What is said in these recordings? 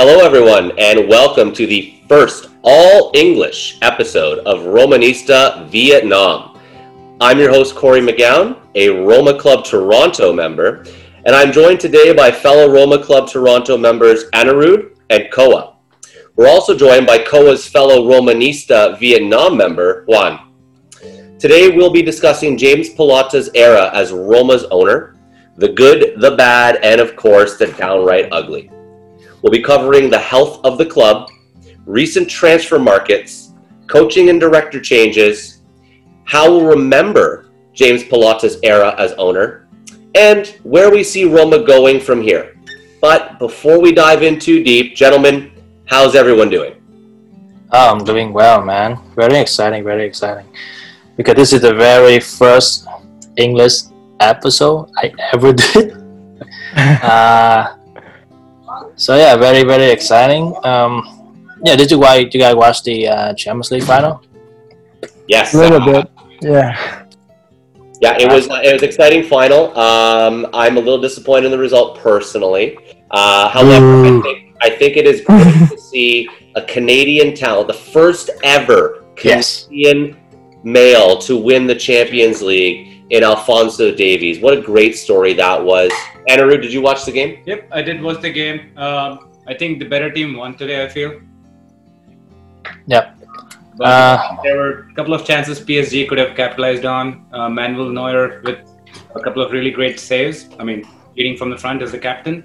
Hello, everyone, and welcome to the first all English episode of Romanista Vietnam. I'm your host, Corey McGowan, a Roma Club Toronto member, and I'm joined today by fellow Roma Club Toronto members Anirudh and Koa. We're also joined by Koa's fellow Romanista Vietnam member, Juan. Today, we'll be discussing James Pallotta's era as Roma's owner, the good, the bad, and of course, the downright ugly. We'll be covering the health of the club, recent transfer markets, coaching and director changes, how we'll remember James Pallotta's era as owner, and where we see Roma going from here. But before we dive in too deep, gentlemen, how's everyone doing? Oh, I'm doing well, man. Very exciting, very exciting. Because this is the very first English episode I ever did. uh, so yeah, very very exciting. Um, yeah, did you guys you guys watch the uh, Champions League final? Yes, A little bit, yeah. Yeah, it was it was exciting final. Um, I'm a little disappointed in the result personally. Uh, however, I think I think it is great to see a Canadian talent, the first ever Yes. Canadian male to win the Champions League in Alphonso Davies. What a great story that was. Anaru, did you watch the game? Yep, I did watch the game. Um, I think the better team won today. I feel. Yep. But Uh, there were a couple of chances PSG could have capitalized on. Uh, Manuel Neuer with a couple of really great saves. I mean, leading from the front as the captain.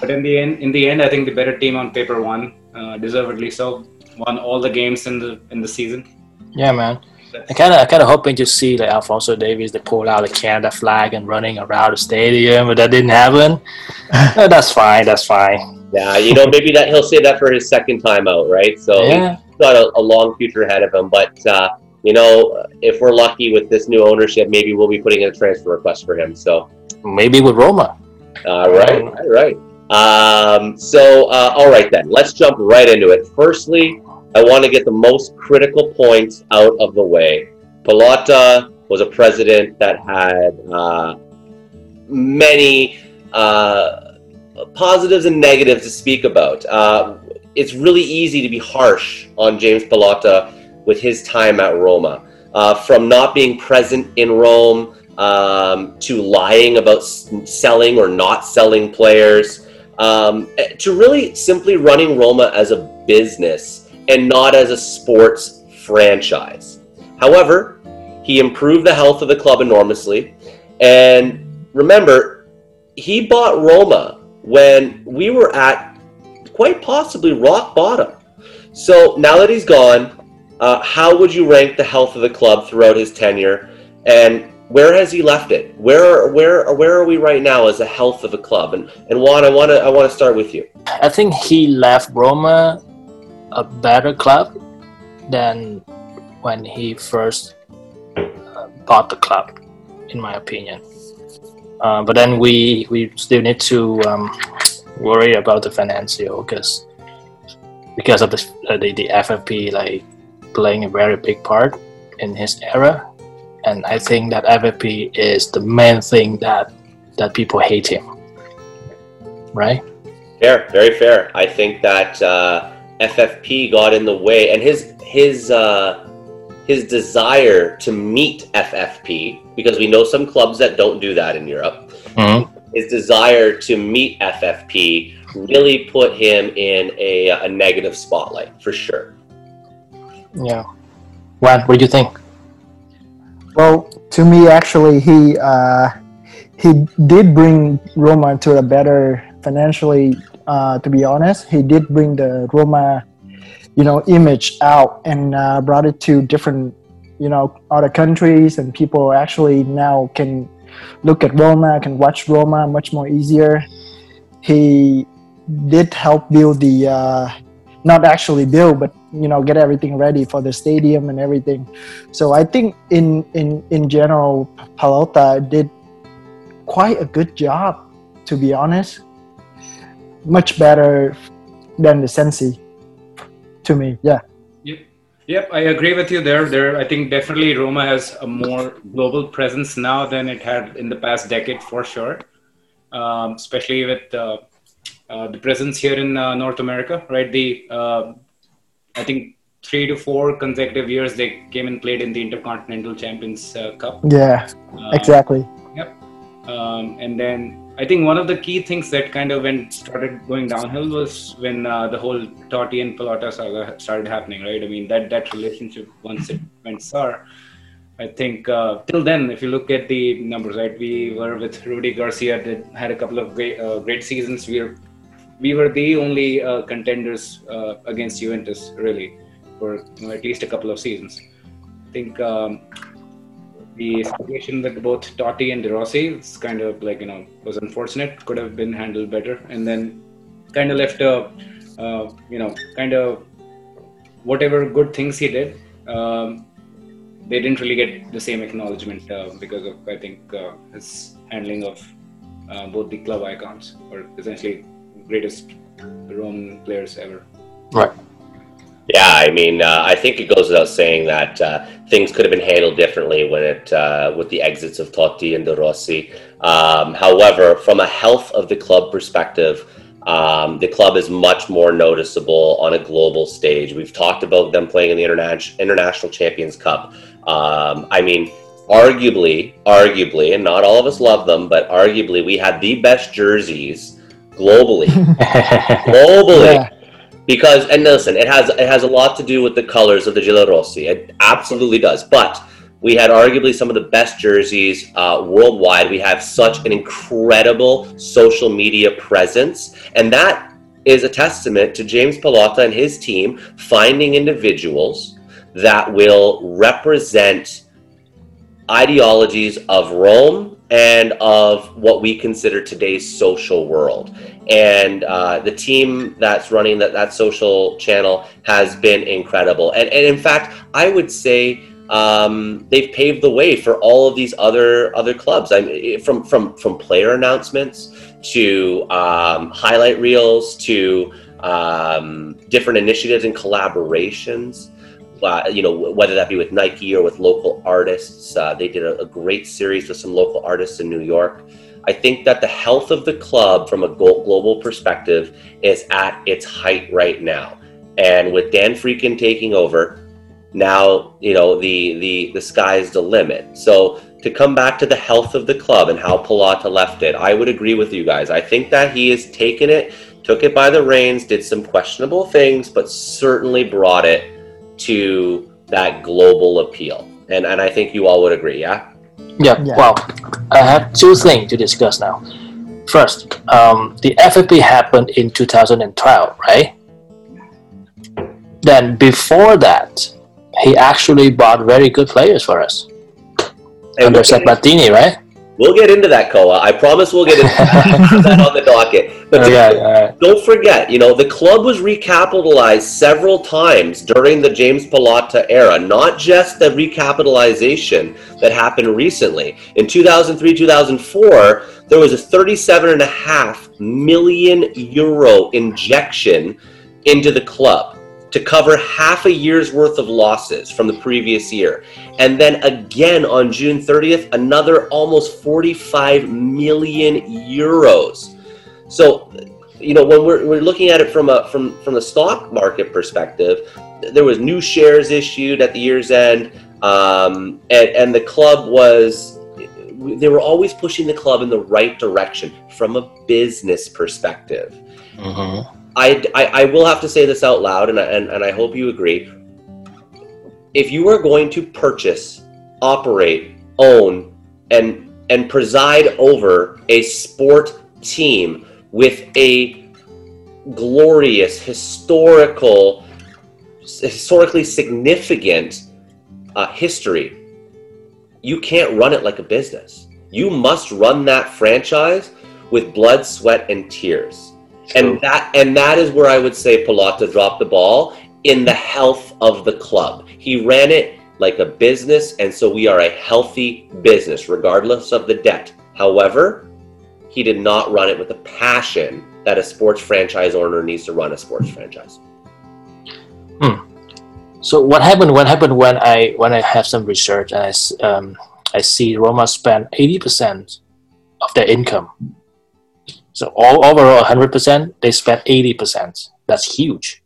But in the end, in the end, I think the better team on paper won, uh, deservedly so. Won all the games in the in the season. Yeah, man. I kind of, I kind of hoping to see like Alphonso Davies to pull out the Canada flag and running around the stadium, but that didn't happen. Uh, that's fine. That's fine. Yeah, you know, maybe that he'll say that for his second time out, right? So Yeah. he's got a, a long future ahead of him. But uh, you know, if we're lucky with this new ownership, maybe we'll be putting in a transfer request for him. So Maybe with Roma. All right, all right. Um, so, uh, all right then, let's jump right into it. Firstly, I want to get the most critical points out of the way. Pallotta was a president that had uh, many uh, positives and negatives to speak about. Uh, it's really easy to be harsh on James Pallotta with his time at Roma. Uh, from not being present in Rome um, to lying about s- selling or not selling players, um, eh, to really simply running Roma as a business and not as a sports franchise. However, he improved the health of the club enormously. And remember, he bought Roma when we were at quite possibly rock bottom. So now that he's gone, uh, how would you rank the health of the club throughout his tenure? And where has he left it? Where where where are we right now as the health of the club? And and Juan, I want to I want to start with you. I think he left Roma a better club than when he first uh, bought the club, in my opinion. Uh, but then we we still need to um, worry about the financial because because of the, uh, the the FFP like playing a very big part in his era, and I think that FFP is the main thing that that people hate him, right? Fair, very fair. I think that uh, FFP got in the way, and his his uh, his desire to meet FFP because we know some clubs that don't do that in Europe. Mm-hmm. His desire to meet FFP really put him in a, a negative spotlight for sure. Yeah. What What do you think? Well, to me, actually, he uh, he did bring Roma to a better financially. Uh, to be honest, he did bring the Roma, you know, image out and uh, brought it to different, you know, other countries, and people actually now can look at Roma, can watch Roma much more easier. He did help build the, uh, not actually build, but you know, get everything ready for the stadium and everything. So I think in in in general, Pallotta did quite a good job, to be honest. Much better than the Sensi, to me. Yeah. Yep, Yep. I agree with you there. There, I think definitely Roma has a more global presence now than it had in the past decade, for sure. Um, especially with uh, uh, the presence here in uh, North America, right? The uh, I think three to four consecutive years they came and played in the Intercontinental Champions uh, Cup. Yeah, Uh, exactly. um, and then I think one of the key things that kind of went started going downhill was when uh, the whole Totti and Pallotta saga started happening, right? I mean that that relationship once it went sour. I think uh, till then, if you look at the numbers, right, we were with Rudy Garcia that had a couple of great uh, great seasons. We were we were the only uh, contenders uh, against Juventus really for you know, at least a couple of seasons. I think um, the situation with both Totti and De Rossi it's kind of like you know was unfortunate. Could have been handled better, and then kind of left a uh, you know kind of whatever good things he did. Um, they didn't really get the same acknowledgement uh, because of I think uh, his handling of uh, both the club icons or essentially greatest Rome players ever. Yeah, I mean, uh, I think it goes without saying that uh, things could have been handled differently when it uh, with the exits of Totti and De Rossi. Um, however, from a health of the club perspective, um, the club is much more noticeable on a global stage. We've talked about them playing in the Interna- International Champions Cup. Um, I mean, arguably, arguably, and not all of us love them, but arguably, we had the best jerseys globally. globally Yeah, because and listen it has it has a lot to do with the colors of the Giallorossi. It absolutely does. But we had arguably some of the best jerseys uh, worldwide. We have such an incredible social media presence. And that is a testament to James Pallotta and his team finding individuals that will represent ideologies of Rome and of what we consider today's social world. And uh, the team that's running that, that social channel has been incredible. And, and in fact, I would say um, they've paved the way for all of these other other clubs. I mean, from from from player announcements to um, highlight reels to um, different initiatives and collaborations you know, whether that be with Nike or with local artists. Uh, they did a, a, great series with some local artists in New York. I think that the health of the club from a global perspective is at its height right now. And with Dan Friedkin taking over, now, you know, the, the, the sky's the limit. So to come back to the health of the club and how Pallotta left it, I would agree with you guys. I think that he has taken it, took it by the reins, did some questionable things, but certainly brought it to that global appeal. And and I think you all would agree, yeah? Yeah, Yeah. well, I have two things to discuss now. First, um, the FFP happened in 2012, right? Then before that, he actually bought very good players for us And under we'll, get, Sabatini, right? We'll get into that, Koa. I promise we'll get into that on the docket. But yeah, yeah. don't forget, you know, the club was recapitalized several times during the James Pallotta era, not just the recapitalization that happened recently. In 2003 2004, there was a 37.5 million euro injection into the club to cover half a year's worth of losses from the previous year. And then again on June 30th, another almost 45 million euros. So, you know, when we're, we're looking at it from a from from the stock market perspective, there was new shares issued at the year's end, um, and and the club was they were always pushing the club in the right direction from a business perspective. Mhm. I, I, I will have to say this out loud, and I, and, and I hope you agree. If you are going to purchase, operate, own, and and preside over a sport team with a glorious historical, historically significant uh, history, you can't run it like a business. You must run that franchise with blood, sweat, and tears and that and that is where I would say Pallotta dropped the ball in the health of the club. He ran it like a business, and so we are a healthy business, regardless of the debt. However, he did not run it with the passion that a sports franchise owner needs to run a sports franchise. So what happened? What happened when I when I have some research and I s- um, I see Roma spend eighty percent of their income So all overall 100%, they spent 80%. That's huge.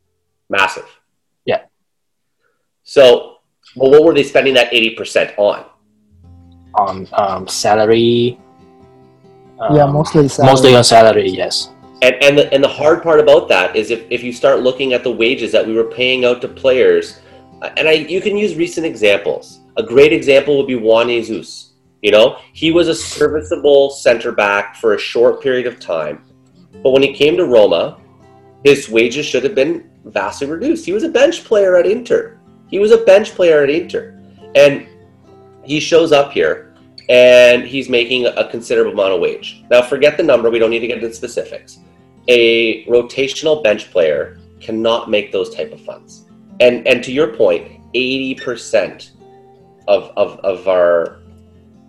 Massive. Yeah. So, well, what were they spending that 80% on? On um, salary. yeah, um, mostly salary. mostly on salary. Yes. And and the, and the hard part about that is if, if you start looking at the wages that we were paying out to players, uh, and I you can use recent examples. A great example would be Juan Jesus. You know, he was a serviceable center back for a short period of time, but when he came to Roma, his wages should have been vastly reduced. He was a bench player at Inter. He was a bench player at Inter, and he shows up here and he's making a considerable amount of wage. Now, forget the number. We don't need to get into specifics. A rotational bench player cannot make those type of funds. And and to your point, point, eighty percent of, of of our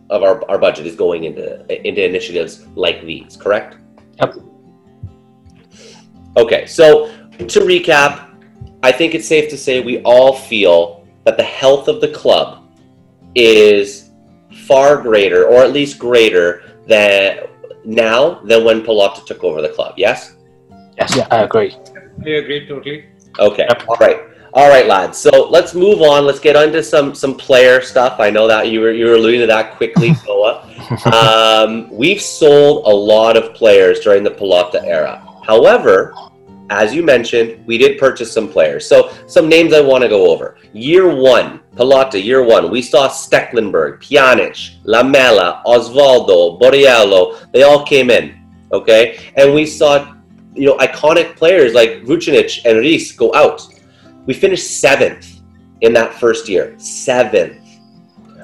of our, our budget is going into into initiatives like these. Correct? Yep. Okay. So to recap, I think it's safe to say we all feel that the health of the club is far greater, or at least greater than now than when Pallotta took over the club. Yes. Yes, Yeah. I agree. I agree totally. Okay. Yep. All right. All right, lads. So let's move on. Let's get on to some some player stuff. I know that you were you were alluding to that quickly, Noah. um, we've sold a lot of players during the Pallotta era. However, as you mentioned, we did purchase some players. So some names I want to go over. Year one, Pallotta, year one, we saw Stekelenburg, Pjanic, Lamela, Osvaldo, Borriello. They all came in, okay? And we saw, you know, iconic players like Vucinic and Reis go out. We finished seventh in that first year. Seventh.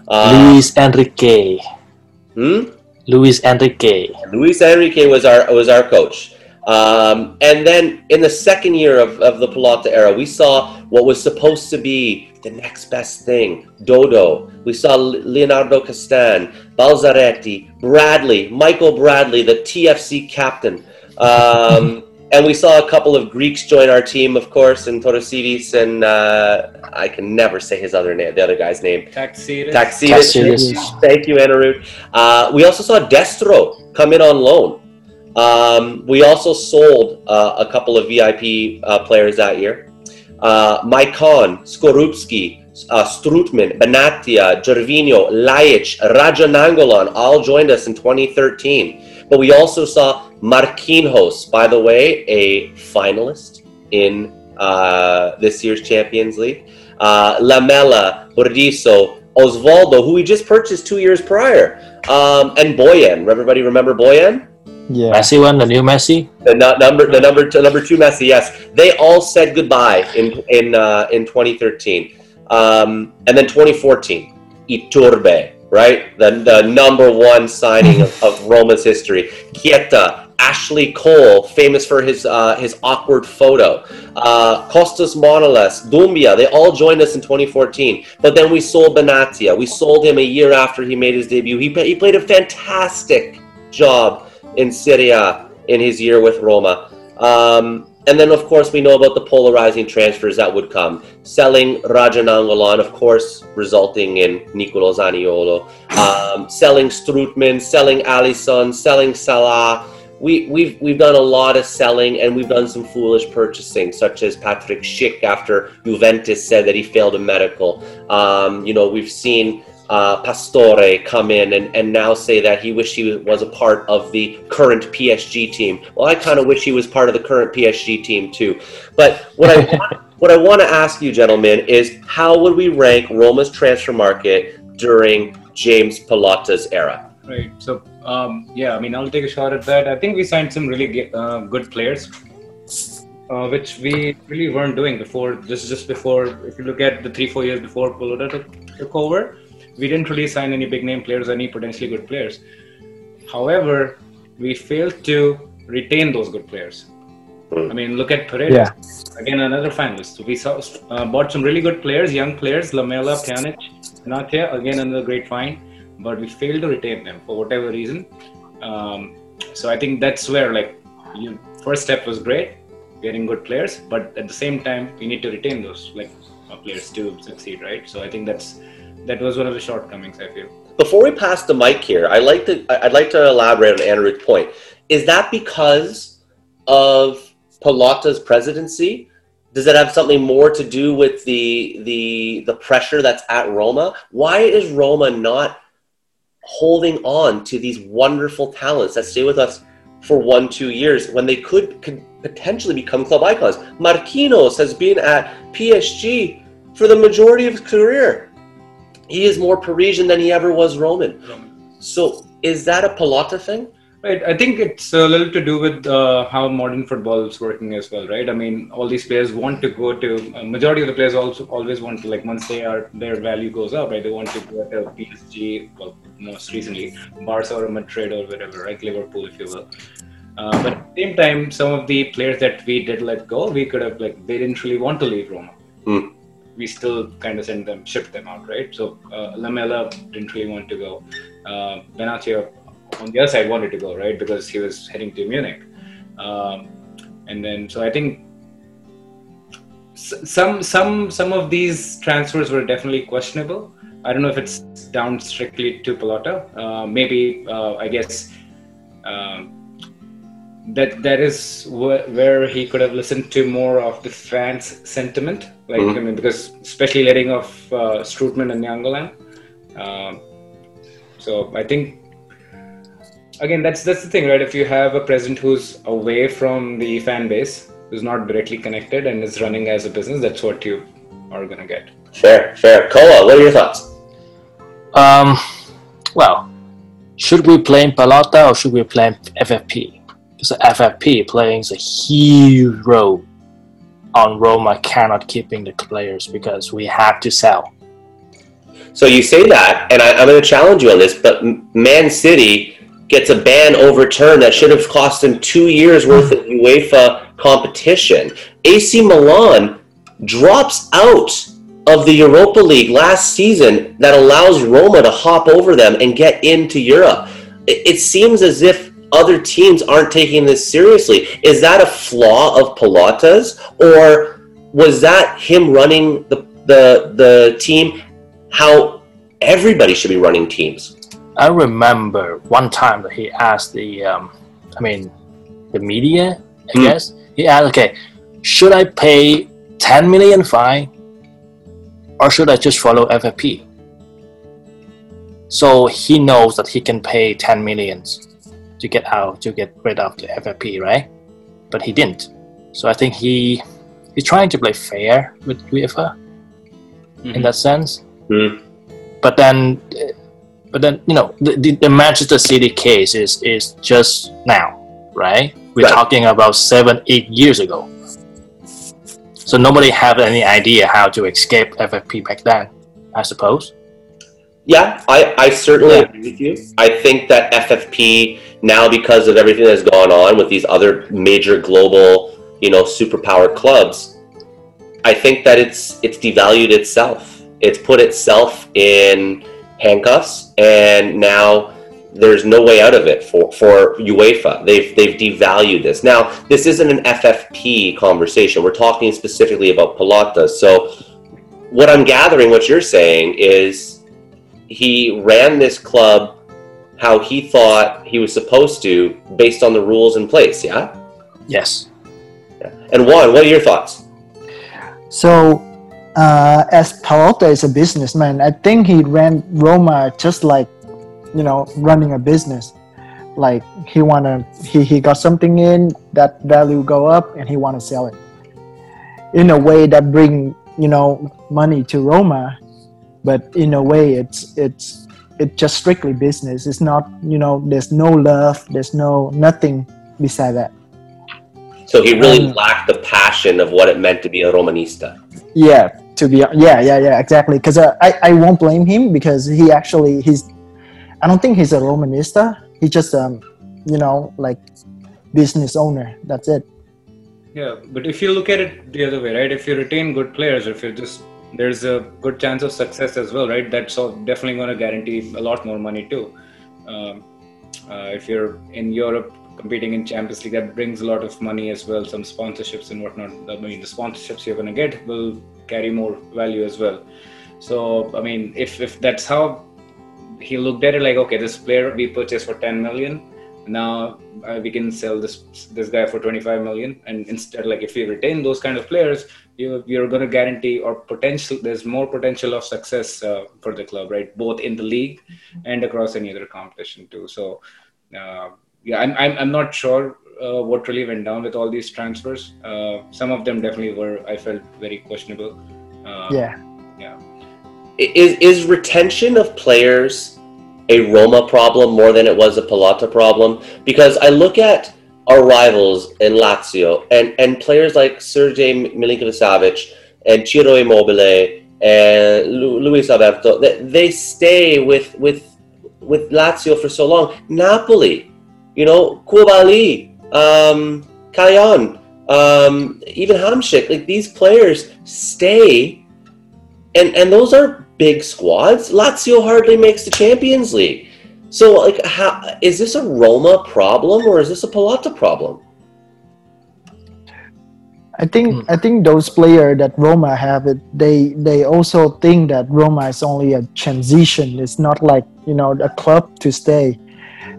Uh, Luis Enrique. hmm? Luis Enrique. Luis Enrique was our was our coach. Um, and then in the second year of, of the Pallotta era, we saw what was supposed to be the next best thing. Dodo. We saw Leonardo Castan, Balzaretti, Bradley, Michael Bradley, the TFC captain. Um, and we saw a couple of Greeks join our team, of course, and Torosidis, and uh, I can never say his other name, the other guy's name. Taxidis. Taxidis. Taxidis. Thank you, Anirudh. Uh, we also saw Destro come in on loan. Um, we also sold uh, a couple of VIP uh, players that year. Uh, Maicon, Skorupski, uh, Strootman, Benatia, Gervinho, Ljajic, Radja Nainggolan all joined us in 2013. But we also saw Marquinhos, by the way, a finalist in uh, this year's Champions League. Uh, Lamela, Burdisso, Osvaldo, who we just purchased two years prior, um, and Bojan. Everybody remember Bojan? Yeah. Messi one, the new Messi. The nu- number, the number, two, number two Messi. Yes, they all said goodbye in in uh, in 2013, um, and then 2014, Iturbe, right? The the number one signing of, of Roma's history. Keita, Ashley Cole, famous for his uh, his awkward photo. Uh, Kostas Manolas, Doumbia, they all joined us in 2014. But then we sold Benatia. We sold him a year after he made his debut. He, he played a fantastic job in Serie A in his year with Roma. Um, and then, of course, we know about the polarizing transfers that would come. Selling Radja Nainggolan, of course, resulting in Nicolo Zaniolo. Um, selling Strootman, selling Alisson, selling Salah. We, we've, we've done a lot of selling and we've done some foolish purchasing, such as Patrick Schick after Juventus said that he failed a medical. Um, you know, we've seen uh, Pastore come in and, and now say that he wished he was a part of the current PSG team. Well, I kind of wish he was part of the current PSG team too. But what I want, what I want to ask you, gentlemen, is how would we rank Roma's transfer market during James Pallotta's era? Right. So, um, yeah, I mean, I'll take a shot at that. I think we signed some really uh, good players, uh, which we really weren't doing before. Just just before, if you look at the three four years before Pallotta took, took over, we didn't really sign any big name players, any potentially good players. However, we failed to retain those good players. I mean, look at Paredes. Yeah. Again, another finalist. We saw, uh, bought some really good players, young players, Lamela, Pjanic, Natia, again another great find, but we failed to retain them for whatever reason. Um, so I think that's where, like, you first step was great, getting good players, but at the same time, we need to retain those like uh, players to succeed, right? So I think that's that was one of the shortcomings. I feel. Before we pass the mic here, I'd like to I'd like to elaborate on Anirudh's point. is that because of Pallotta's presidency? Does it have something more to do with the the the pressure that's at Roma? Why is Roma not holding on to these wonderful talents that stay with us for one, two years when they could, could potentially become club icons? Marquinhos has been at PSG for the majority of his career. He is more Parisian than he ever was Roman. So is that a Pallotta thing? Right. I think it's a little to do with uh, how modern football is working as well, right? I mean, all these players want to go to. Uh, majority of the players also always want to like once they are their value goes up, right? They want to go to PSG. Well, most recently, Barca or Madrid or whatever, right? Liverpool, if you will. Uh, but at the same time, some of the players that we did let go, we could have like they didn't really want to leave Roma. Mm. We still kind of sent them, shipped them out, right? So uh, Lamela didn't really want to go. Uh, Benatia on the other side wanted to go right because he was heading to Munich, um, and then so I think some some some of these transfers were definitely questionable. I don't know if it's down strictly to Pallotta. Uh, maybe uh, I guess um, that that is wh- where he could have listened to more of the fans' sentiment. Like mm-hmm. I mean, because especially letting off uh, Strootman and Nainggolan. Um, so I think again that's that's the thing right? If you have a president who's away from the fan base who's not directly connected and is running as a business that's what you are going to get. Fair fair. Koa what are your thoughts? Um well should we play Pallotta or should we play in ffp because ffp playing is a huge role on roma cannot keeping the players because we have to sell so you say that and I, i'm going to challenge you on this but man city gets a ban overturned that should have cost him two years worth of UEFA competition. AC Milan drops out of the Europa League last season that allows Roma to hop over them and get into Europe. It, seems as if other teams aren't taking this seriously. Is that a flaw of Pallotta's, or was that him running the the the team how everybody should be running teams? I remember one time that he asked the, um, I mean, the media, I mm. guess. He asked, okay, should I pay 10 million fine or should I just follow FFP? So he knows that he can pay 10 millions to get out, to get rid of the FFP, right? But he didn't. So I think he he's trying to play fair with UEFA mm-hmm. in that sense. Mm. But then but then you know the, the, the, Manchester City case is is just now, right? We're right. talking about seven, eight years ago. So nobody had any idea how to escape FFP back then, I suppose. Yeah, I, I certainly yeah. agree with you. I think that FFP now, because of everything that's gone on with these other major global, you know, superpower clubs, I think that it's it's devalued itself. It's put itself in handcuffs, and now there's no way out of it for, for UEFA. They've they've devalued this. Now, this isn't an FFP conversation. We're talking specifically about Pallotta. So, what I'm gathering, what you're saying, is he ran this club how he thought he was supposed to, based on the rules in place. Yeah. Yes. And Juan, what are your thoughts? So uh, as Pallotta is a businessman, I think he ran Roma just like, you know, running a business. Like he wanna, he, he got something in that value go up, and he wanna sell it in a way that bring you know money to Roma, but in a way it's it's it's just strictly business. It's not you know there's no love, there's no nothing beside that. So he really um, lacked the passion of what it meant to be a Romanista. Yeah, to be yeah, yeah, yeah, exactly. Because uh, I I won't blame him because he actually he's I don't think he's a Romanista. He's just um you know like business owner. That's it. Yeah, but if you look at it the other way, right? If you retain good players, if you just there's a good chance of success as well, right? That's definitely going to guarantee a lot more money too. Um, uh, if you're in Europe, competing in Champions League, that brings a lot of money as well, some sponsorships and whatnot. I mean, the sponsorships you're going to get will carry more value as well. So, I mean, if, if that's how he looked at it, like, okay, this player we purchased for 10 million, now uh, we can sell this this guy for 25 million and instead like if we retain those kind of players you you're going to guarantee or potential there's more potential of success uh, for the club right? Both in the league and across any other competition too. So uh, yeah I'm, I'm i'm not sure uh, what really went down with all these transfers. Uh, some of them definitely were i felt very questionable. Uh, yeah. yeah. Is is retention of players a Roma problem more than it was a Pallotta problem? Because I look at our rivals in Lazio and, and players like Sergej Milinkovic-Savic and Ciro Immobile and Lu- Luis Alberto, they, they stay with with with Lazio for so long. Napoli, you know, Koulibaly, um, um, even Hamšík, like these players stay, and and those are big squads. Lazio hardly makes the Champions League. So, like, how is this a Roma problem or is this a Pallotta problem? I think Hmm. I think those players that Roma have it they they also think that Roma is only a transition. It's not like you know a club to stay.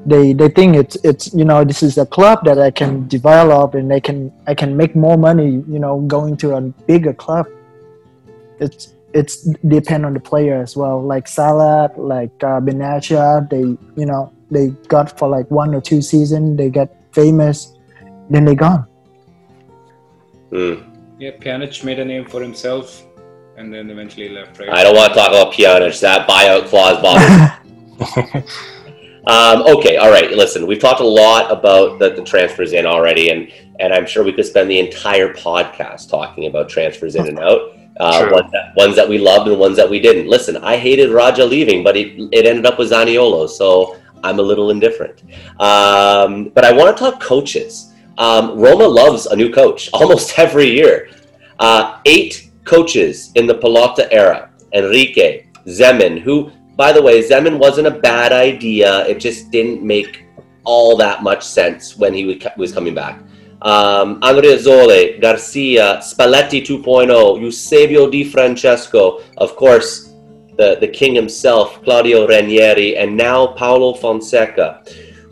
They they think it's it's you know this is a club that I can develop and they can I can make more money you know going to a bigger club. It's it's depend on the player as well. Like Salah, like uh, Benatia, they you know they got for like one or two season. They get famous, then they gone. Hmm. yeah Pjanic made a name for himself and then eventually left right I don't want to talk about Pjanic. That buyout clause bothers. Um, okay, all right. Listen, we've talked a lot about the, the transfers in already, and and I'm sure we could spend the entire podcast talking about transfers in and out. Uh, ones, that, ones that we loved and ones that we didn't. Listen, I hated Radja leaving, but it, it ended up with Zaniolo, so I'm a little indifferent. Um, but I want to talk coaches. Um, Roma loves a new coach almost every year. Uh, eight coaches in the Pallotta era: Enrique, Zeman, who by the way, Zeman wasn't a bad idea. It just didn't make all that much sense when he was coming back. Um, Andreazzoli, Garcia, Spalletti 2.0, Eusebio Di Francesco, of course, the, the king himself, Claudio Ranieri, and now Paulo Fonseca.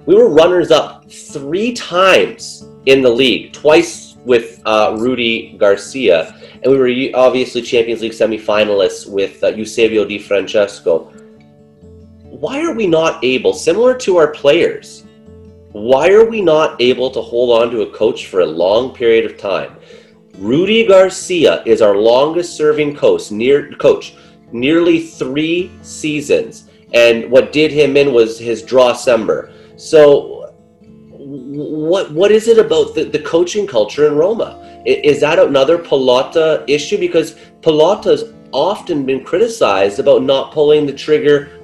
We were runners up three times in the league, twice with uh, Rudy Garcia, and we were obviously Champions League semifinalists with uh, Eusebio Di Francesco why are we not able, similar to our players, why are we not able to hold on to a coach for a long period of time? Rudy Garcia is our longest serving coach, near coach, nearly three seasons. And what did him in was his draw Sember. So what what is it about the, the coaching culture in Roma? Is that another Pallotta issue? Because Pallotta's often been criticized about not pulling the trigger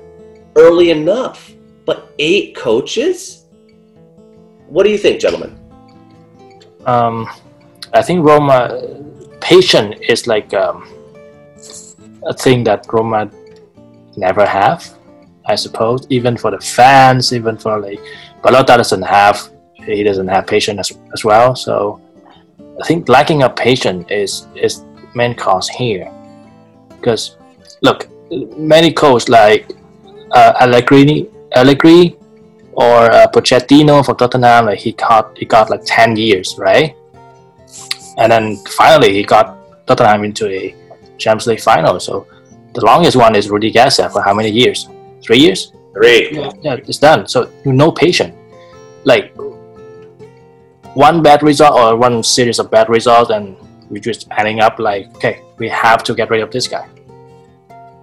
early enough. But eight coaches? What do you think, gentlemen? um, I think Roma patient is like um, a thing that Roma never have. I suppose even for the fans, even for like Pallotta doesn't have he doesn't have patience as, as well. So I think lacking of patience is is main cause here. Because look, many coaches like uh, Allegri, Allegri or uh, Pochettino for Tottenham, like he got he got like ten years, right? And then finally he got Tottenham into a Champions League final. So the longest one is Rudy Garcia for how many years? Three years? Three. Yeah, it's done. So you no patient. Like one bad result or one series of bad results, and we just ending up like, okay, we have to get rid of this guy.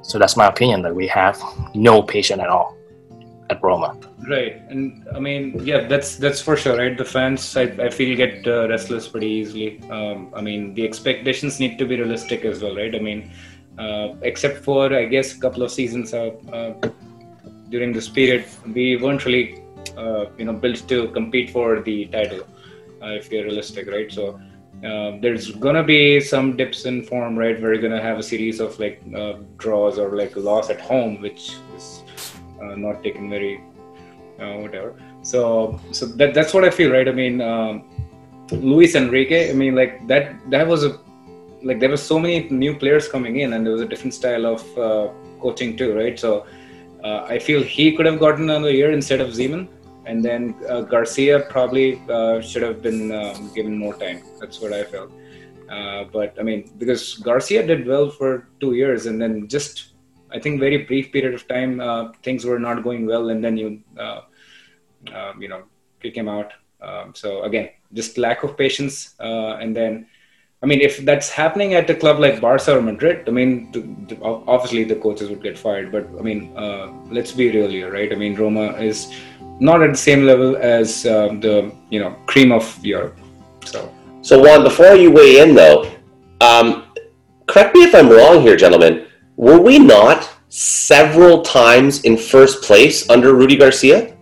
So that's my opinion. That we have no patient at all at Roma. Right, and I mean, yeah, that's that's for sure, right? The fans, I, I feel, get uh, restless pretty easily. Um, I mean, the expectations need to be realistic as well, right? I mean, uh, except for I guess a couple of seasons uh, uh, during this period, we weren't really, uh, you know, built to compete for the title. Uh, if you're realistic, right? So. Uh, there's gonna be some dips in form, right? You're gonna have a series of like uh, draws or like loss at home, which is not taken very uh, whatever. So so that that's what I feel, right? I mean, um, Luis Enrique. I mean, like that that was a like there were so many new players coming in, and there was a different style of uh, coaching too, right? So uh, I feel he could have gotten another year instead of Zeman. and then uh, Garcia probably uh, should have been um, given more time. That's what I felt. Uh, but I mean, because Garcia did well for two years, and then just I think very brief period of time uh, things were not going well, and then you uh, um, you know kick him out. Um, so again, just lack of patience, uh, and then. I mean, if that's happening at a club like Barca or Madrid, I mean, obviously the coaches would get fired. But I mean, uh, let's be real here, right? I mean, Roma is not at the same level as um, the you know cream of Europe. So, So Juan, before you weigh in though, um, correct me if I'm wrong here, gentlemen. Were we not several times in first place under Rudy Garcia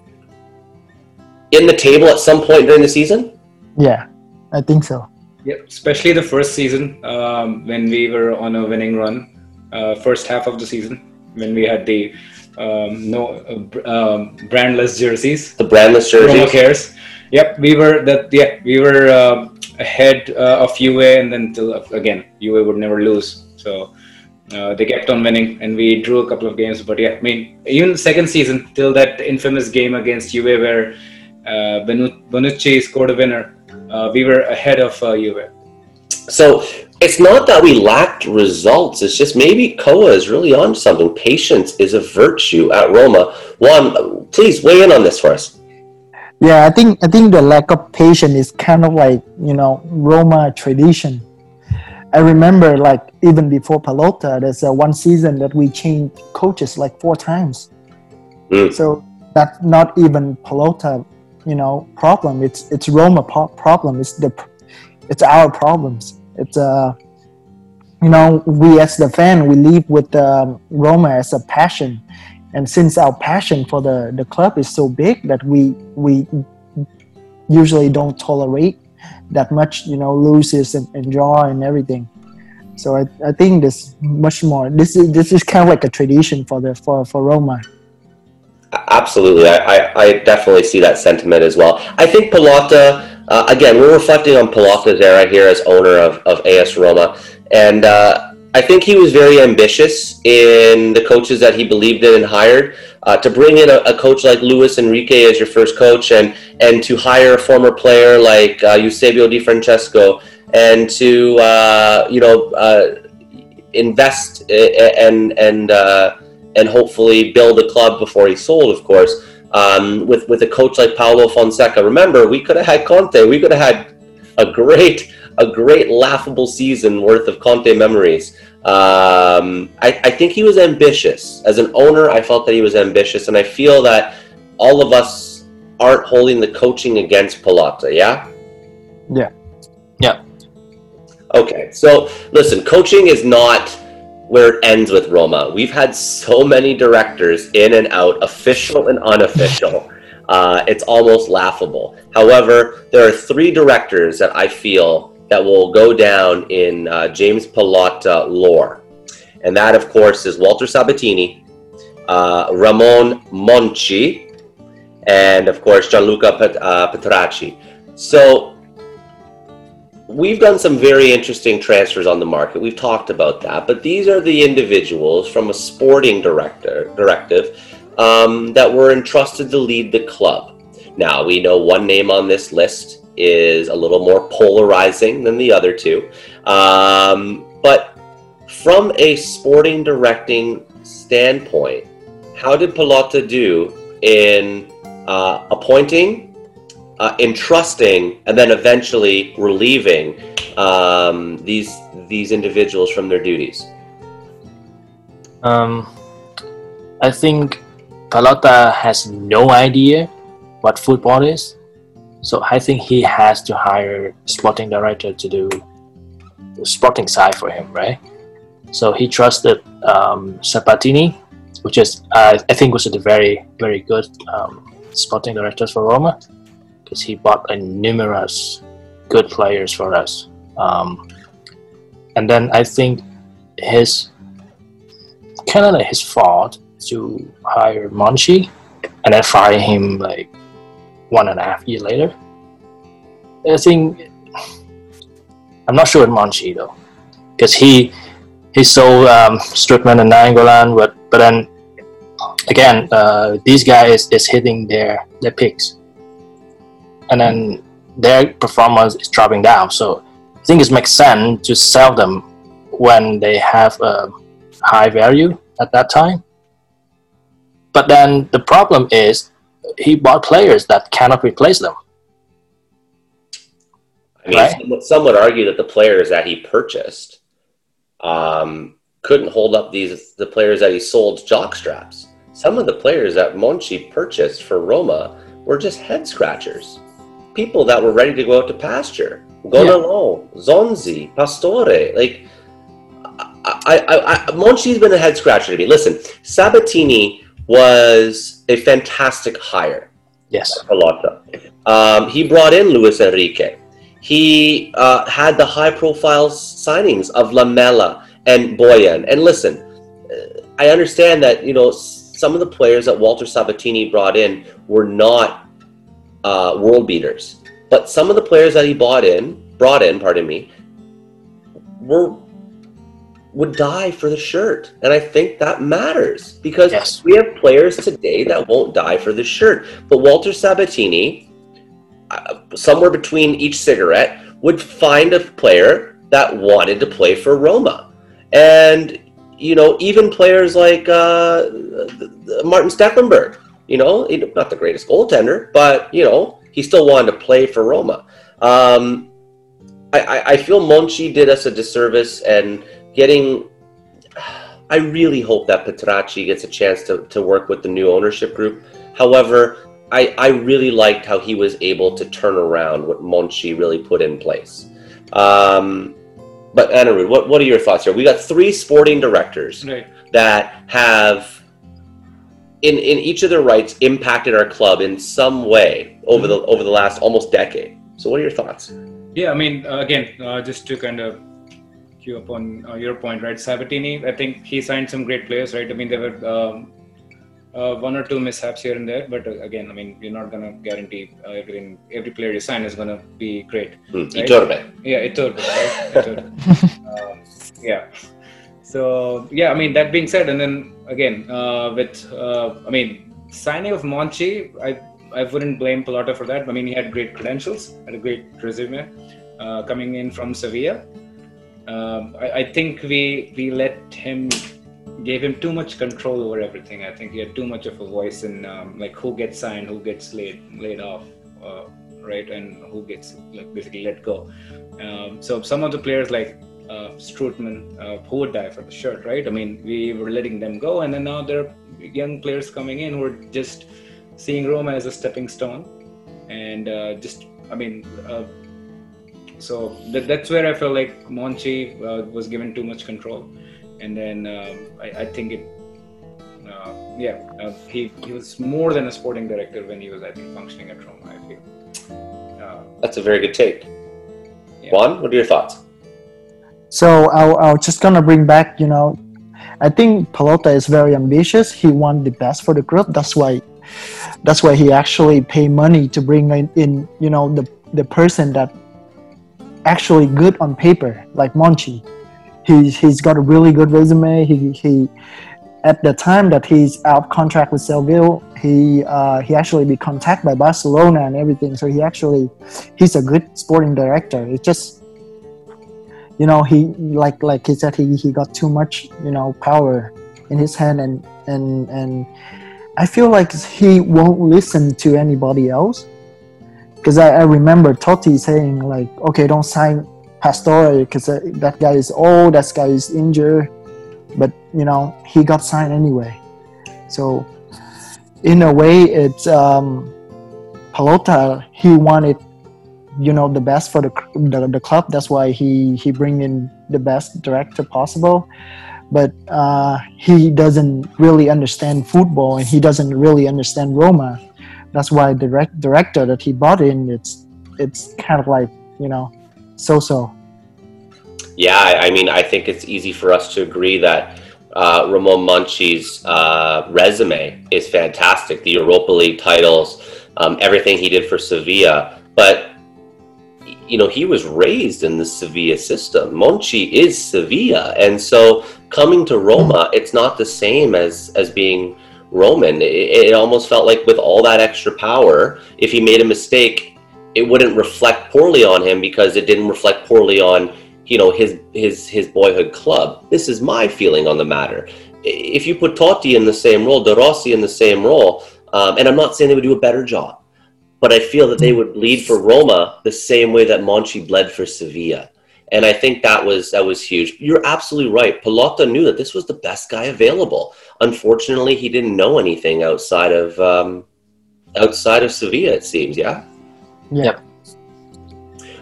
in the table at some point during the season? Yeah, I think so. yeah, especially the first season um, when we were on a winning run, uh, first half of the season when we had the um, no uh, um, brandless jerseys. The brandless Roma jersey. cares. Yep, we were that. Yeah, we were um ahead uh, of UA, and then till again, UA would never lose. So uh, they kept on winning, and we drew a couple of games. But yeah, I mean, even second season till that infamous game against UA where uh, Bonucci scored a winner, uh, we were ahead of uh, UA. So it's not that we lacked results. It's just maybe Koa is really on something. Patience is a virtue at Roma. Juan, please weigh in on this for us. Yeah, I think I think the lack of patience is kind of like you know Roma tradition. I remember like even before Pallotta, there's a one season that we changed coaches like four times. Mm. So that's not even Pallotta, you know, problem. It's it's Roma problem. It's the it's our problems. It's uh, you know, we as the fan we live with um, Roma as a passion, and since our passion for the the club is so big that we we usually don't tolerate that much, you know, loses and, and draw and everything. So I, I think this much more. This is this is kind of like a tradition for the for for Roma. Absolutely, I, I, I definitely see that sentiment as well. I think Pallotta, uh, again, we're reflecting on Pallotta's era here as owner of, of AS Roma, and uh, I think he was very ambitious in the coaches that he believed in and hired. Uh, to bring in a, a coach like Luis Enrique as your first coach, and and to hire a former player like uh, Eusebio Di Francesco, and to uh, you know uh, invest and and uh, and hopefully build a club before he sold, of course. Um, with with a coach like Paulo Fonseca, remember we could have had Conte. We could have had a great a great laughable season worth of Conte memories. Um, I, I think he was ambitious as an owner. I felt that he was ambitious, and I feel that all of us aren't holding the coaching against Pallotta. Yeah. Yeah. Yeah. Okay, so listen, coaching is not where it ends with Roma. We've had so many directors in and out, official and unofficial. Uh, it's almost laughable. However, there are three directors that I feel that will go down in uh, James Pallotta lore, and that, of course, is Walter Sabatini, uh, Ramon Monchi, and of course Gianluca Pet- uh, Petrachi. So we've done some very interesting transfers on the market. We've talked about that, but these are the individuals from a sporting director directive um, that were entrusted to lead the club. Now we know one name on this list is a little more polarizing than the other two, um, but from a sporting directing standpoint, how did Pallotta do in uh, appointing uh, entrusting and then eventually relieving um, these these individuals from their duties. Um, I think Pallotta has no idea what football is, so I think he has to hire sporting director to do the sporting side for him, right? So he trusted um, Sabatini, which is uh, I think was a very very good um, sporting director for Roma because he bought a numerous good players for us. Um, and then I think his kind of like his fault to hire Monchi and then fire him like one and a half year later. I think I'm not sure with Monchi though, because he he sold um, Strootman and Nainggolan, but but then again, uh, these guys is hitting their their peaks, and then their performance is dropping down. So I think it makes sense to sell them when they have a high value at that time. But then the problem is he bought players that cannot replace them. I mean, Right. some, some would argue that the players that he purchased um, couldn't hold up these the players that he sold jockstraps. Some of the players that Monchi purchased for Roma were just head scratchers, people that were ready to go out to pasture. Gonalons, Nzonzi, Pastore, like. I, I, I, Monchi's been a head scratcher to me. Listen, Sabatini was a fantastic hire. Yes. Pallotta. Um, he brought in Luis Enrique. He uh, had the high profile signings of Lamela and Bojan. And listen, uh, I understand that, you know, some of the players that Walter Sabatini brought in were not uh, world beaters. But some of the players that he bought in, brought in, pardon me, were would die for the shirt. And I think that matters because Yes. we have players today that won't die for the shirt. But Walter Sabatini, uh, somewhere between each cigarette, would find a player that wanted to play for Roma. And, you know, even players like uh, Martin Stekelenburg, you know, not the greatest goaltender, but, you know, he still wanted to play for Roma. Um, I, I, I feel Monchi did us a disservice and getting. I really hope that Petrachi gets a chance to, to work with the new ownership group. However, I, I really liked how he was able to turn around what Monchi really put in place. Um, but Anirudh, what, what are your thoughts here? We got three sporting directors Right. that have, in, in each of their rights, impacted our club in some way over the over the last almost decade. So, what are your thoughts? Yeah, I mean, uh, again, uh, just to kind of cue up on uh, your point, right? Sabatini, I think he signed some great players, right? I mean, there were um, uh, one or two mishaps here and there, but uh, again, I mean, you're not going to guarantee uh, everything. Every player you sign is going to be great. Hmm, Right. Iturbe. Yeah, Iturbe, right? Iturbe. um, yeah. So yeah, I mean that being said, and then again uh, with uh, I mean signing of Monchi, I I wouldn't blame Pallotta for that. I mean he had great credentials, had a great resume, uh, coming in from Sevilla. Um, I, I think we we let him gave him too much control over everything. I think he had too much of a voice in um, like who gets signed, who gets laid laid off, uh, right, and who gets like basically let go. Um, so some of the players like uh, Strootman, uh, who would die for the shirt, right? I mean, we were letting them go, and then now there are young players coming in who are just seeing Roma as a stepping stone, and uh, just, I mean, uh, so that, that's where I felt like Monchi uh, was given too much control, and then um, I, I think it, uh, yeah, uh, he he was more than a sporting director when he was, I think, functioning at Roma. I feel. Uh, That's a very good take. Yeah. Juan, what are your thoughts? So I, I was just gonna bring back, you know, I think Pallotta is very ambitious. He want the best for the group. That's why, that's why he actually pay money to bring in, in you know, the the person that actually good on paper, like Monchi. He's he's got a really good resume. He he, at the time that he's out contract with Seville, he uh, he actually be contacted by Barcelona and everything. So he actually, he's a good sporting director. It's just you know he like like he said he, he got too much you know power in his hand and and and i feel like he won't listen to anybody else because I, I remember totti saying like okay don't sign pastore because that guy is old that guy is injured. But you know he got signed anyway. So in a way it's um Pallotta he wanted you know the best for the the, the club. That's why he he bring in the best director possible. But uh, he doesn't really understand football and he doesn't really understand roma that's why the direct, director that he brought in it's it's kind of like you know so so Yeah, I I mean, I think it's easy for us to agree that uh, Ramon Monchi's uh, resume is fantastic. The Europa League titles, um, everything he did for Sevilla, but you know he was raised in the Sevilla system. Monchi is Sevilla, and so coming to Roma, it's not the same as as being Roman. It, it almost felt like with all that extra power, if he made a mistake, it wouldn't reflect poorly on him because it didn't reflect poorly on you know his his his boyhood club. This is my feeling on the matter. If you put Totti in the same role, De Rossi in the same role, um, and I'm not saying they would do a better job, but I feel that they would bleed for Roma the same way that Monchi bled for Sevilla. And I think that was that was huge. You're absolutely right. Pallotta knew that this was the best guy available. Unfortunately, he didn't know anything outside of um, outside of Sevilla. It seems, yeah. Yeah. Yep.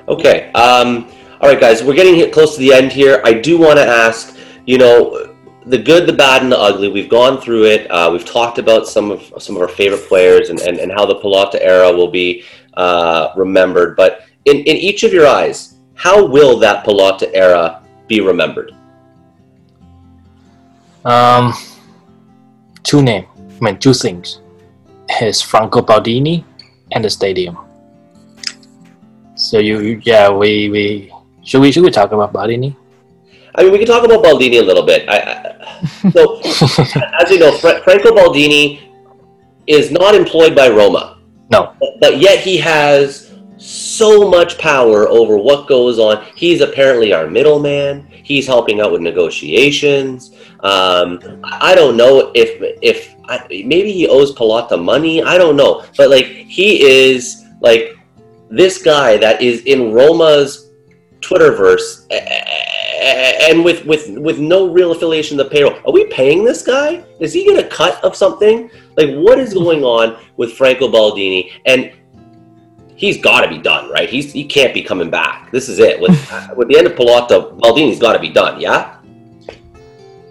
Okay. Um, all right, guys. We're getting hit close to the end here. I do want to ask. You know, the good, the bad, and the ugly. We've gone through it. Uh, we've talked about some of some of our favorite players and, and, and how the Pallotta era will be uh, remembered. But in, in each of your eyes, how will that Pallotta era be remembered? Um, two name. I mean, two things. Is Franco Baldini and the stadium. So you, yeah, we we should we should we talk about Baldini? I mean, we can talk about Baldini a little bit. I, I, so, as you know, Fra- Franco Baldini is not employed by Roma. No. But, but yet he has so much power over what goes on. He's apparently our middleman. He's helping out with negotiations. Um, I don't know if if I, maybe he owes Pallotta money. I don't know, but like he is like this guy that is in Roma's Twitterverse and with with with no real affiliation to the payroll. Are we paying this guy? Is he get a cut of something? Like what is going on with Franco Baldini? And he's got to be done, right? He's he can't be coming back. This is it. With with the end of Pallotta, Baldini's got to be done. Yeah.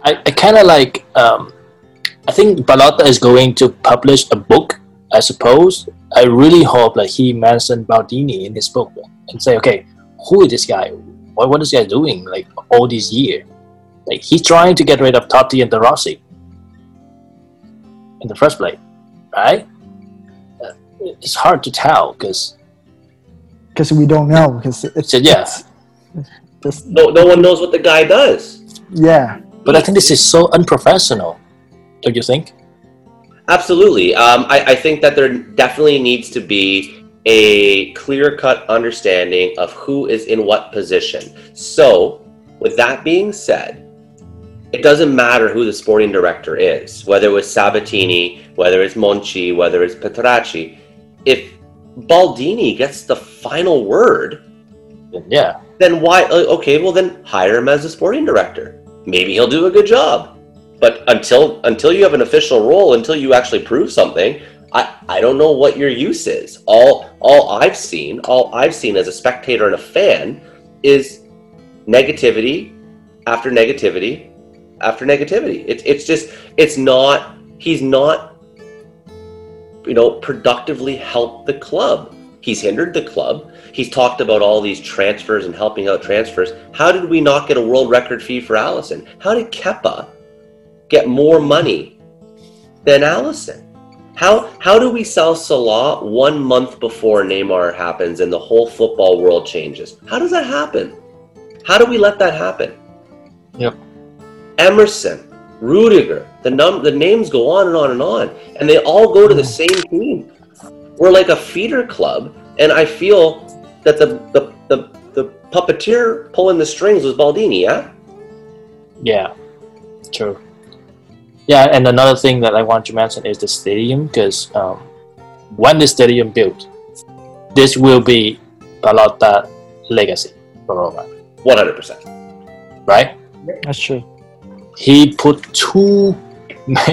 I, I kind of like. Um, I think Pallotta is going to publish a book. I suppose. I really hope that he mentioned Baldini in his book and say, okay, who is this guy? What what is this guy doing like all these years? Like he's trying to get rid of Totti and De Rossi in the first place, right? Uh, It's hard to tell because because we don't know because it's So, yeah. it's just No, no one knows what the guy does. yeah But I think this is so unprofessional. Don't you think? Absolutely. Um, I, I think that there definitely needs to be a clear cut understanding of who is in what position. So, with that being said, it doesn't matter who the sporting director is, whether it was Sabatini, whether it's Monchi, whether it's Petrachi. If Baldini gets the final word, Yeah. then why? uh, Okay, well then hire him as a sporting director. Maybe he'll do a good job. But until until you have an official role, until you actually prove something, I, I don't know what your use is. All all I've seen, all I've seen as a spectator and a fan, is negativity after negativity after negativity. It's it's just it's not he's not you know productively helped the club. He's hindered the club. He's talked about all these transfers and helping out transfers. How did we not get a world record fee for Alisson? How did Kepa get more money than Alisson? How how do we sell Salah one month before Neymar happens and the whole football world changes? How does that happen? How do we let that happen? Yep. Emerson, Rudiger, the num the names go on and on and on, and they all go to the same team. We're like a feeder club, and I feel that the the the, the puppeteer pulling the strings was Baldini, yeah? Yeah, true. Yeah, and another thing that I want to mention is the stadium because um, when the stadium built, this will be Pallotta legacy for Roma, One hundred percent. right? that's true He put too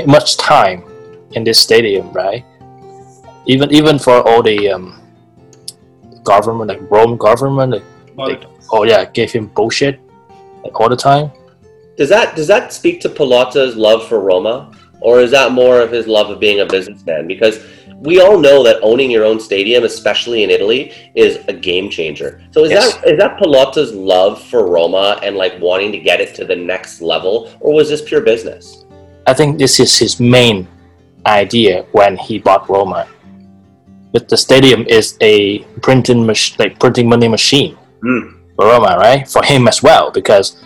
much time in this stadium, right? Even even for all the um, government, like Rome government, like, like, oh yeah, gave him bullshit like, all the time. Does that does that speak to Pallotta's love for Roma, or is that more of his love of being a businessman? Because we all know that owning your own stadium, especially in Italy, is a game changer. So is Yes. that is that Pallotta's love for Roma and like wanting to get it to the next level, or was this pure business? I think this is his main idea when he bought Roma. But the stadium is a printing mach- like printing money machine Mm. for Roma, right? For him as well, because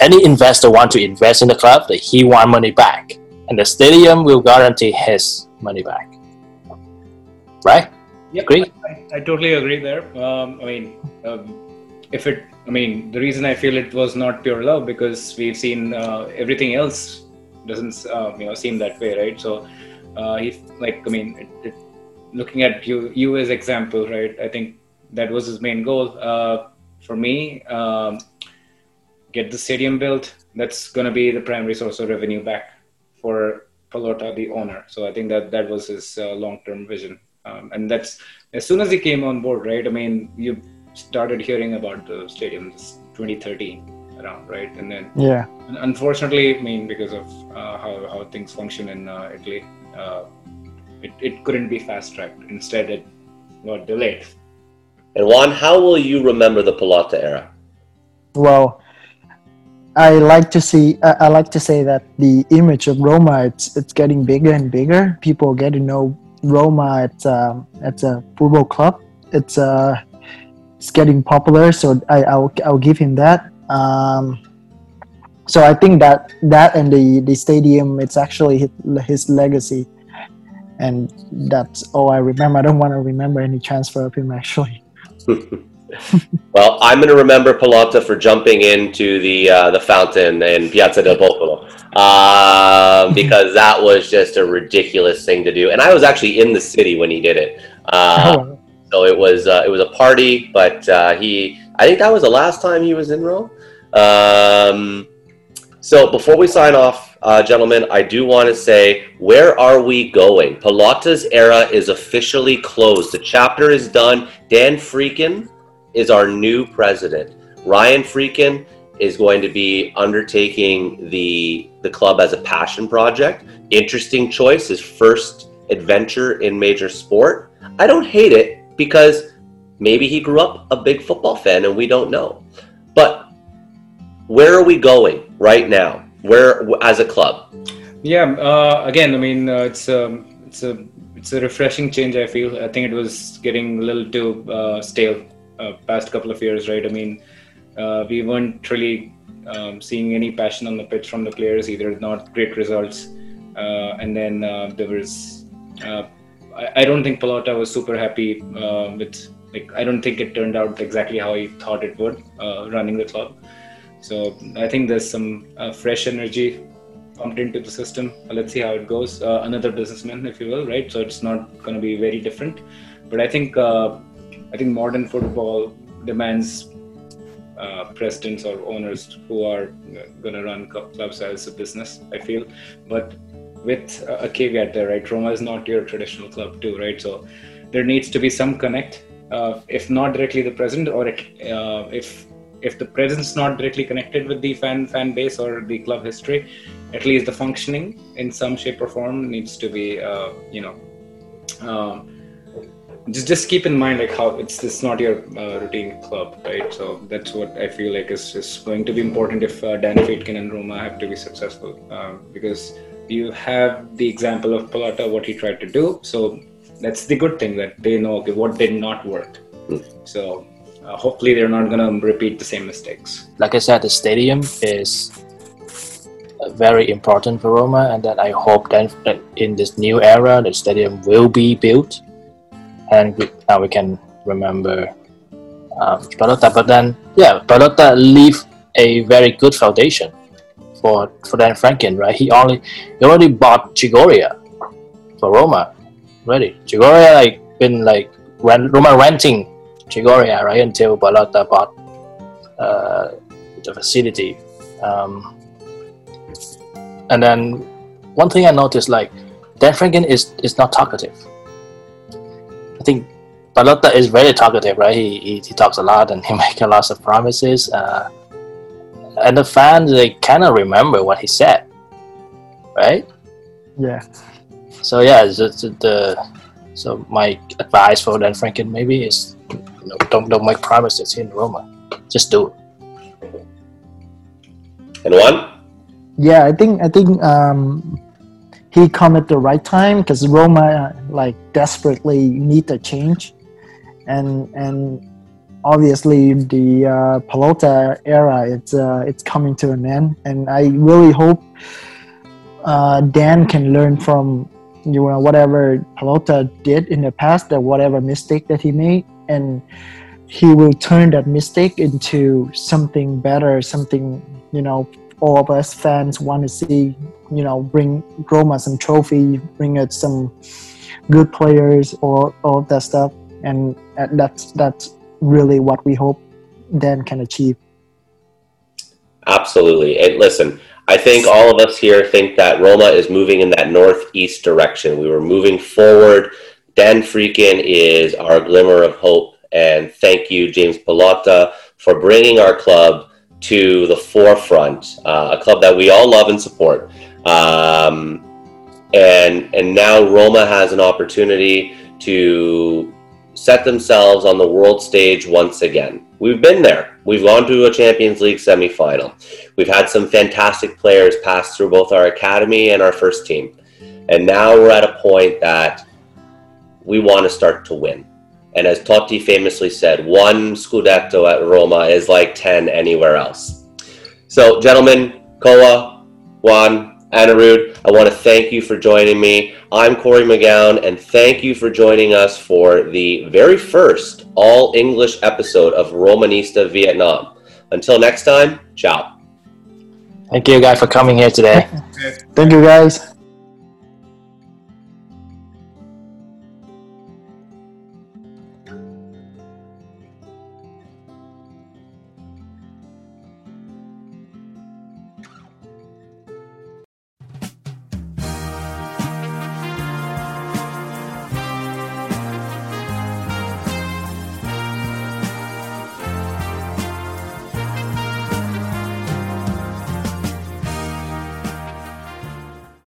any investor want to invest in the club, that he want money back, and the stadium will guarantee his money back. Right? Yeah, Agree? I, I totally agree there. Um, I mean, um, if it, I mean, the reason I feel it was not pure love because we've seen uh, everything else doesn't, uh, you know, seem that way, right? So, uh, he, like, I mean, it, it, looking at you, you as example, right? I think that was his main goal. Uh, for me, um, get the stadium built. That's going to be the primary source of revenue back for Pallotta, the owner. So I think that that was his uh, long-term vision. Um, and that's as soon as he came on board, right? I mean, you started hearing about the stadium 2013 around, right? And then, Yeah. unfortunately, I mean, because of uh, how, how things function in uh, Italy, uh, it, it couldn't be fast tracked. Instead, it got delayed. And Juan, how will you remember the Pallotta era? Well, I like to see. I I like to say that the image of Roma it's it's getting bigger and bigger. People get to know Roma at um, at a football club. It's uh it's getting popular. So I I'll I'll give him that. Um, so I think that that and the the stadium it's actually his, his legacy, and that's all I remember. I don't want to remember any transfer of him actually. Well, I'm going to remember Pallotta for jumping into the uh, the fountain in Piazza del Popolo um, because that was just a ridiculous thing to do. And I was actually in the city when he did it, uh, so it was uh, it was a party. But uh, he, I think that was the last time he was in Rome. Um, so before we sign off, uh, gentlemen, I do want to say, where are we going? Pallotta's era is officially closed. The chapter is done. Dan Friedkin is our new president. Ryan Friedkin is going to be undertaking the the club as a passion project. Interesting choice, his first adventure in major sport. I don't hate it because maybe he grew up a big football fan and we don't know. But where are we going right now? Where as a club? Yeah. Uh, again, I mean, uh, it's um, it's a it's a refreshing change. I feel. I think it was getting a little too uh, stale uh, past couple of years, right? I mean, uh, we weren't really um, seeing any passion on the pitch from the players either. Not great results, uh, and then uh, there was. Uh, I, I don't think Pallotta was super happy uh, with. Like, I don't think it turned out exactly how he thought it would uh, running the club. So I think there's some fresh energy pumped into the system. Let's see how it goes. Another businessman, if you will, right? So it's not going to be very different. But I think I think modern football demands uh, presidents or owners who are going to run clubs as a business. I feel, but with a a caveat there, right? Roma is not your traditional club, too, right? So there needs to be some connect, uh, if not directly the president, or uh, if if the president's not directly connected with the fan fan base or the club history, at least the functioning in some shape or form needs to be, uh, you know. Um, just just keep in mind like how it's it's not your uh, routine club right? So that's what i feel like is, is going to be important if uh, dan Friedkin and roma have to be successful um, because you have the example of Pallotta, what he tried to do. So that's the good thing that they know okay, what did not work. So uh, hopefully they're not going to repeat the same mistakes. Like I said, the stadium is uh, very important for Roma, and that I hope that in this new era, the stadium will be built, and we, now we can remember um. But then, yeah, Pallotta leave a very good foundation for for Dan Friedkin, right? He only he already bought Trigoria for Roma, ready. Trigoria like been like when Roma renting Trigoria right until Pallotta bought uh, the facility. Um, and then one thing I noticed, like Dan Friedkin is is not talkative. I think Pallotta is very talkative, right? He, he, he talks a lot and he makes lots of promises. Uh, and the fans they kind of remember what he said, right? Yeah. So yeah, it's just the so my advice for Dan Friedkin maybe is you know, don't don't make promises in Roma, just do it. And one? Yeah, I think I think um, he come at the right time because Roma like desperately need a change, and and obviously the uh, Pallotta era it's uh, it's coming to an end, and I really hope uh, Dan can learn from you know whatever Pallotta did in the past, that whatever mistake that he made, and he will turn that mistake into something better, something you know all of us fans want to see. You know, bring Roma some trophy, bring us some good players, or all that stuff, and that's that's really what we hope Dan can achieve. Absolutely. And listen, I think all of us here think that Roma is moving in that northeast direction. We were moving forward. Dan Friedkin is our glimmer of hope. And thank you, James Pallotta, for bringing our club to the forefront, uh, a club that we all love and support. Um, and and now Roma has an opportunity to set themselves on the world stage once again. We've been there. We've gone to a Champions League semifinal. We've had some fantastic players pass through both our academy and our first team. And now we're at a point that we want to start to win. And as Totti famously said, one Scudetto at Roma is like 10 anywhere else. So, gentlemen, Koa, Juan, Anirudh, I want to thank you for joining me. I'm Corey McGowan, and thank you for joining us for the very first all English episode of Romanista Vietnam. Until next time, ciao. Thank you guys for coming here today. Thank you guys.